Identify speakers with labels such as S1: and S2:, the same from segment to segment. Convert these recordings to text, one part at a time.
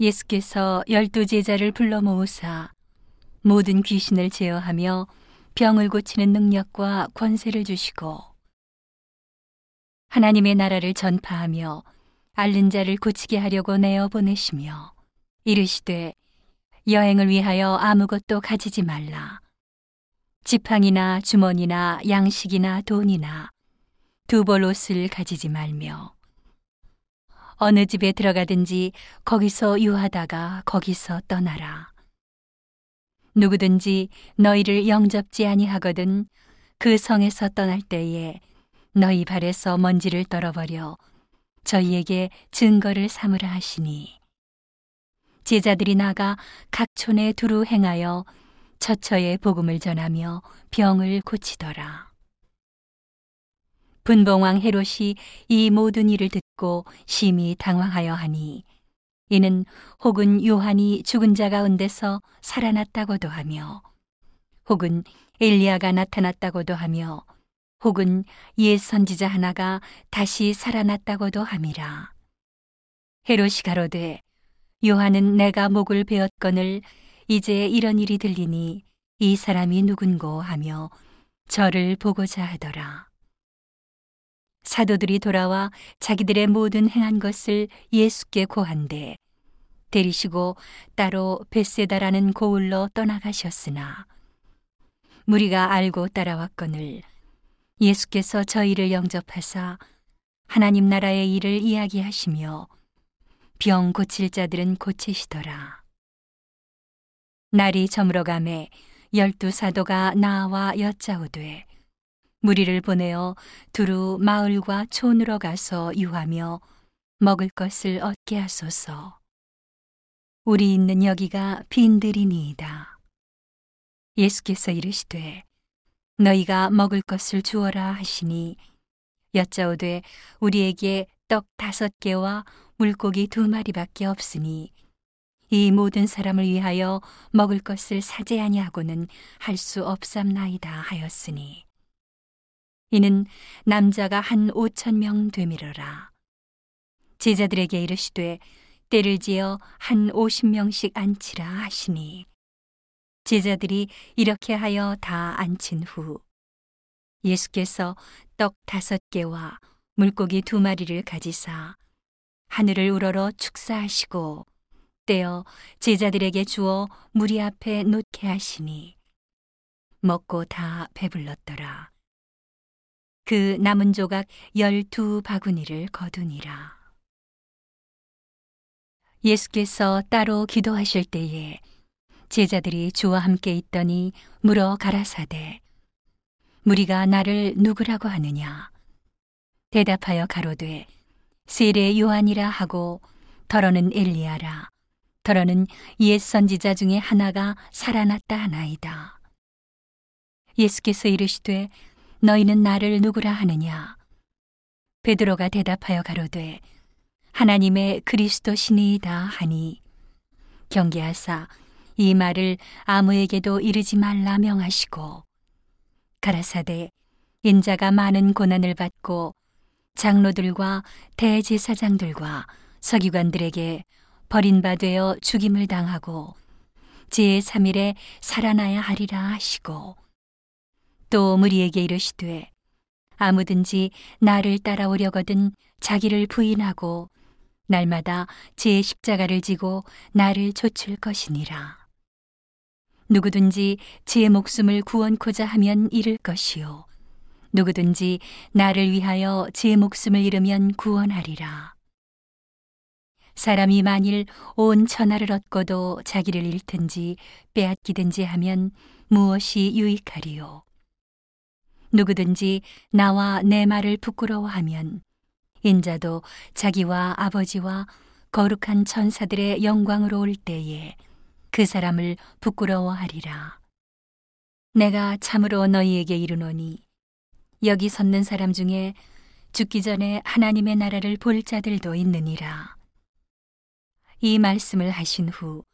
S1: 예수께서 열두 제자를 불러 모으사 모든 귀신을 제어하며 병을 고치는 능력과 권세를 주시고 하나님의 나라를 전파하며 앓는 자를 고치게 하려고 내어 보내시며 이르시되 여행을 위하여 아무것도 가지지 말라. 지팡이나 주머니나 양식이나 돈이나 두 벌 옷을 가지지 말며 어느 집에 들어가든지 거기서 유하다가 거기서 떠나라. 누구든지 너희를 영접지 아니하거든 그 성에서 떠날 때에 너희 발에서 먼지를 떨어버려 저희에게 증거를 삼으라 하시니 제자들이 나가 각 촌에 두루 행하여 처처에 복음을 전하며 병을 고치더라. 분봉왕 헤롯이 이 모든 일을 듣고 심히 당황하여 하니 이는 혹은 요한이 죽은 자 가운데서 살아났다고도 하며 혹은 엘리야가 나타났다고도 하며 혹은 옛 선지자 하나가 다시 살아났다고도 함이라 헤롯이 가로되 요한은 내가 목을 베었거늘 이제 이런 일이 들리니 이 사람이 누군고 하며 저를 보고자 하더라. 사도들이 돌아와 자기들의 모든 행한 것을 예수께 고한데 데리시고 따로 베세다라는 고을로 떠나가셨으나 무리가 알고 따라왔거늘 예수께서 저희를 영접하사 하나님 나라의 일을 이야기하시며 병 고칠 자들은 고치시더라. 날이 저물어가매 열두 사도가 나와 여짜오되 무리를 보내어 두루 마을과 촌으로 가서 유하며 먹을 것을 얻게 하소서. 우리 있는 여기가 빈들이니이다. 예수께서 이르시되 너희가 먹을 것을 주어라 하시니 여짜오되 우리에게 떡 다섯 개와 물고기 두 마리밖에 없으니 이 모든 사람을 위하여 먹을 것을 사지 아니하고는 할 수 없삼나이다 하였으니 이는 남자가 한 오천 명 되밀어라. 제자들에게 이르시되 때를 지어 한 오십 명씩 앉히라 하시니 제자들이 이렇게 하여 다 앉힌 후 예수께서 떡 다섯 개와 물고기 두 마리를 가지사 하늘을 우러러 축사하시고 떼어 제자들에게 주어 무리 앞에 놓게 하시니 먹고 다 배불렀더라. 그 남은 조각 열두 바구니를 거두니라. 예수께서 따로 기도하실 때에 제자들이 주와 함께 있더니 물어 가라사대 무리가 나를 누구라고 하느냐? 대답하여 가로되 세례 요한이라 하고 더러는 엘리야라. 더러는 옛 선지자 중에 하나가 살아났다 하나이다. 예수께서 이르시되 너희는 나를 누구라 하느냐? 베드로가 대답하여 가로되 하나님의 그리스도 신이다 하니 경계하사 이 말을 아무에게도 이르지 말라 명하시고 가라사대 인자가 많은 고난을 받고 장로들과 대제사장들과 서기관들에게 버림바 되어 죽임을 당하고 제3일에 살아나야 하리라 하시고 또 무리에게 이르시되 아무든지 나를 따라오려거든 자기를 부인하고 날마다 제 십자가를 지고 나를 좇을 것이니라. 누구든지 제 목숨을 구원코자 하면 잃을 것이요. 누구든지 나를 위하여 제 목숨을 잃으면 구원하리라. 사람이 만일 온 천하를 얻고도 자기를 잃든지 빼앗기든지 하면 무엇이 유익하리요. 누구든지 나와 내 말을 부끄러워하면 인자도 자기와 아버지와 거룩한 천사들의 영광으로 올 때에 그 사람을 부끄러워하리라. 내가 참으로 너희에게 이르노니 여기 섰는 사람 중에 죽기 전에 하나님의 나라를 볼 자들도 있느니라. 이 말씀을 하신 후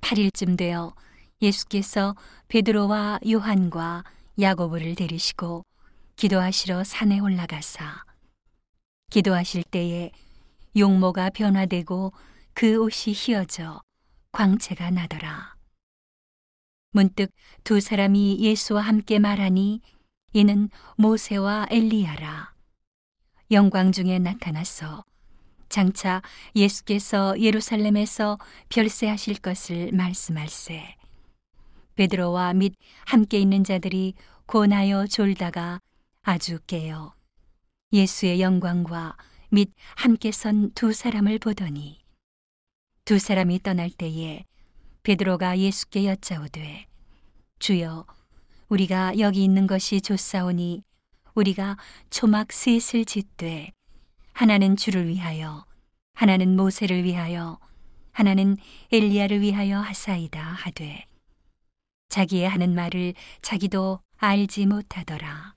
S1: 8일쯤 되어 예수께서 베드로와 요한과 야고보를 데리시고 기도하시러 산에 올라가사 기도하실 때에 용모가 변화되고 그 옷이 휘어져 광채가 나더라. 문득 두 사람이 예수와 함께 말하니 이는 모세와 엘리야라. 영광 중에 나타나서 장차 예수께서 예루살렘에서 별세하실 것을 말씀할세. 베드로와 및 함께 있는 자들이 고나여 졸다가 아주 깨어 예수의 영광과 및 함께 선 두 사람을 보더니 두 사람이 떠날 때에 베드로가 예수께 여짜오되 주여 우리가 여기 있는 것이 좋사오니 우리가 초막 셋을 짓되 하나는 주를 위하여 하나는 모세를 위하여 하나는 엘리야를 위하여 하사이다. 하되 자기의 하는 말을 자기도 알지 못하더라.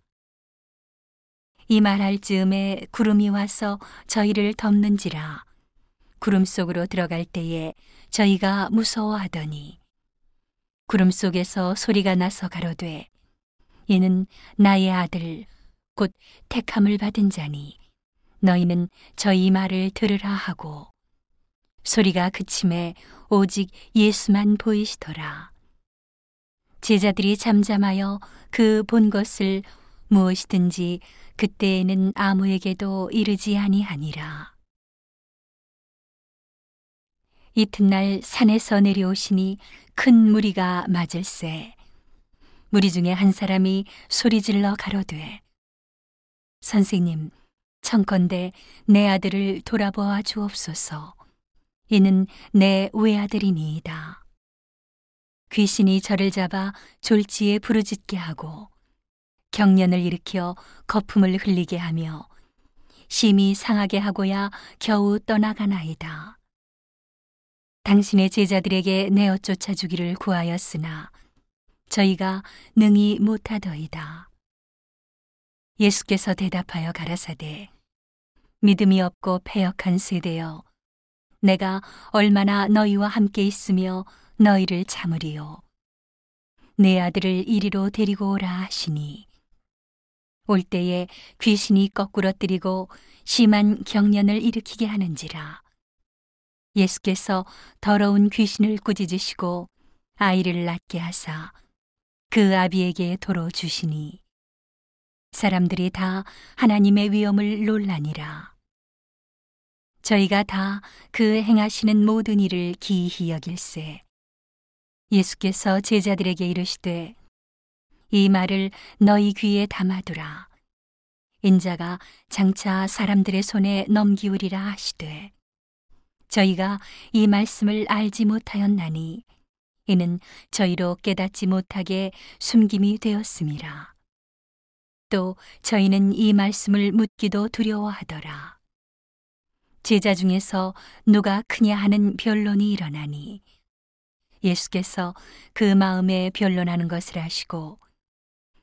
S1: 이 말할 즈음에 구름이 와서 저희를 덮는지라 구름 속으로 들어갈 때에 저희가 무서워하더니 구름 속에서 소리가 나서 가로되 이는 나의 아들 곧 택함을 받은 자니 너희는 저희 말을 들으라 하고 소리가 그침에 오직 예수만 보이시더라 제자들이 잠잠하여 그 본 것을 무엇이든지 그때에는 아무에게도 이르지 아니하니라. 이튿날 산에서 내려오시니 큰 무리가 맞을세. 무리 중에 한 사람이 소리질러 가로되 선생님 청컨대 내 아들을 돌아보아 주옵소서. 이는 내 외아들이니이다. 귀신이 저를 잡아 졸지에 부르짖게 하고 경련을 일으켜 거품을 흘리게 하며 심히 상하게 하고야 겨우 떠나가나이다. 당신의 제자들에게 내어 쫓아주기를 구하였으나 저희가 능히 못하더이다. 예수께서 대답하여 가라사대 믿음이 없고 패역한 세대여 내가 얼마나 너희와 함께 있으며 너희를 참으리요 내 아들을 이리로 데리고 오라 하시니 올 때에 귀신이 거꾸로 뜨리고 심한 경련을 일으키게 하는지라 예수께서 더러운 귀신을 꾸짖으시고 아이를 낳게 하사 그 아비에게 도로 주시니 사람들이 다 하나님의 위엄을 논라니라. 저희가 다 그 행하시는 모든 일을 기이히 여길세. 예수께서 제자들에게 이르시되 이 말을 너희 귀에 담아두라. 인자가 장차 사람들의 손에 넘기우리라 하시되 저희가 이 말씀을 알지 못하였나니 이는 저희로 깨닫지 못하게 숨김이 되었음이라. 또 저희는 이 말씀을 묻기도 두려워하더라. 제자 중에서 누가 크냐 하는 변론이 일어나니 예수께서 그 마음에 변론하는 것을 아시고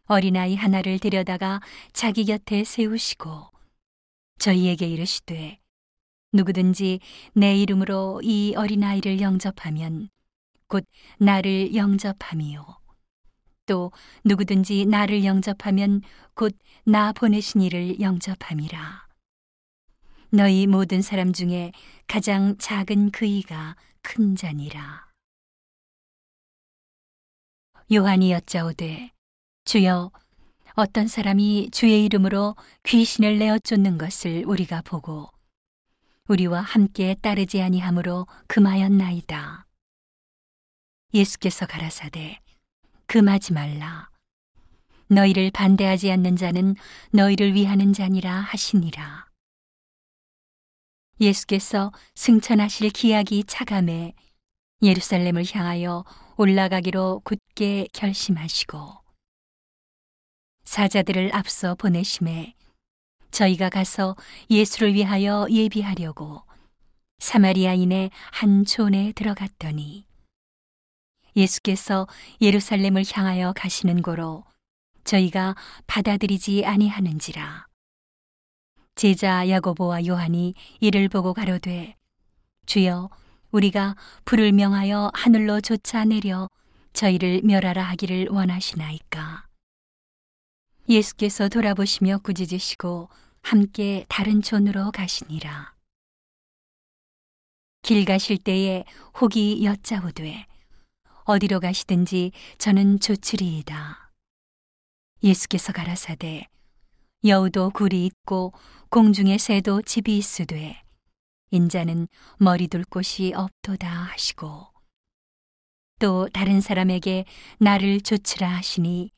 S1: 어린아이 하나를 데려다가 자기 곁에 세우시고 저희에게 이르시되 누구든지 내 이름으로 이 어린아이를 영접하면 곧 나를 영접함이요. 또 누구든지 나를 영접하면 곧 나 보내신 이를 영접함이라. 너희 모든 사람 중에 가장 작은 그이가 큰 자니라. 요한이 여짜오되 주여 어떤 사람이 주의 이름으로 귀신을 내어 쫓는 것을 우리가 보고 우리와 함께 따르지 아니하므로 금하였나이다. 예수께서 가라사대 금하지 말라. 너희를 반대하지 않는 자는 너희를 위하는 자니라 하시니라. 예수께서 승천하실 기약이 차감해 예루살렘을 향하여 올라가기로 굳게 결심하시고 사자들을 앞서 보내심에 저희가 가서 예수를 위하여 예비하려고 사마리아인의 한 촌에 들어갔더니 예수께서 예루살렘을 향하여 가시는 고로 저희가 받아들이지 아니하는지라 제자 야고보와 요한이 이를 보고 가로되 주여 우리가 불을 명하여 하늘로 쫓아 내려 저희를 멸하라 하기를 원하시나이까 예수께서 돌아보시며 꾸짖으시고 함께 다른 촌으로 가시니라 길 가실 때에 혹이 여짜오되 어디로 가시든지 저는 좋으리이다. 예수께서 가라사대 여우도 굴이 있고 공중의 새도 집이 있으되 인자는 머리 둘 곳이 없도다 하시고 또 다른 사람에게 나를 조치라 하시니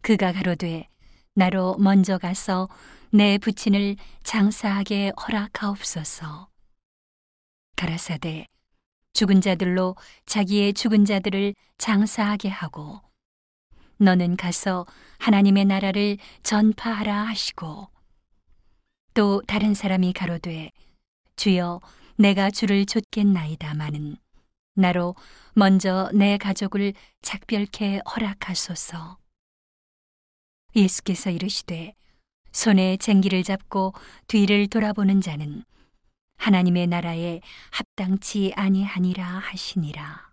S1: 그가 가로되 나로 먼저 가서 내 부친을 장사하게 허락하옵소서. 가라사대 죽은 자들로 자기의 죽은 자들을 장사하게 하고 너는 가서 하나님의 나라를 전파하라 하시고 또 다른 사람이 가로되 주여 내가 주를 좇겠나이다마는 나로 먼저 내 가족을 작별케 허락하소서. 예수께서 이르시되 손에 쟁기를 잡고 뒤를 돌아보는 자는 하나님의 나라에 합당치 아니하니라 하시니라.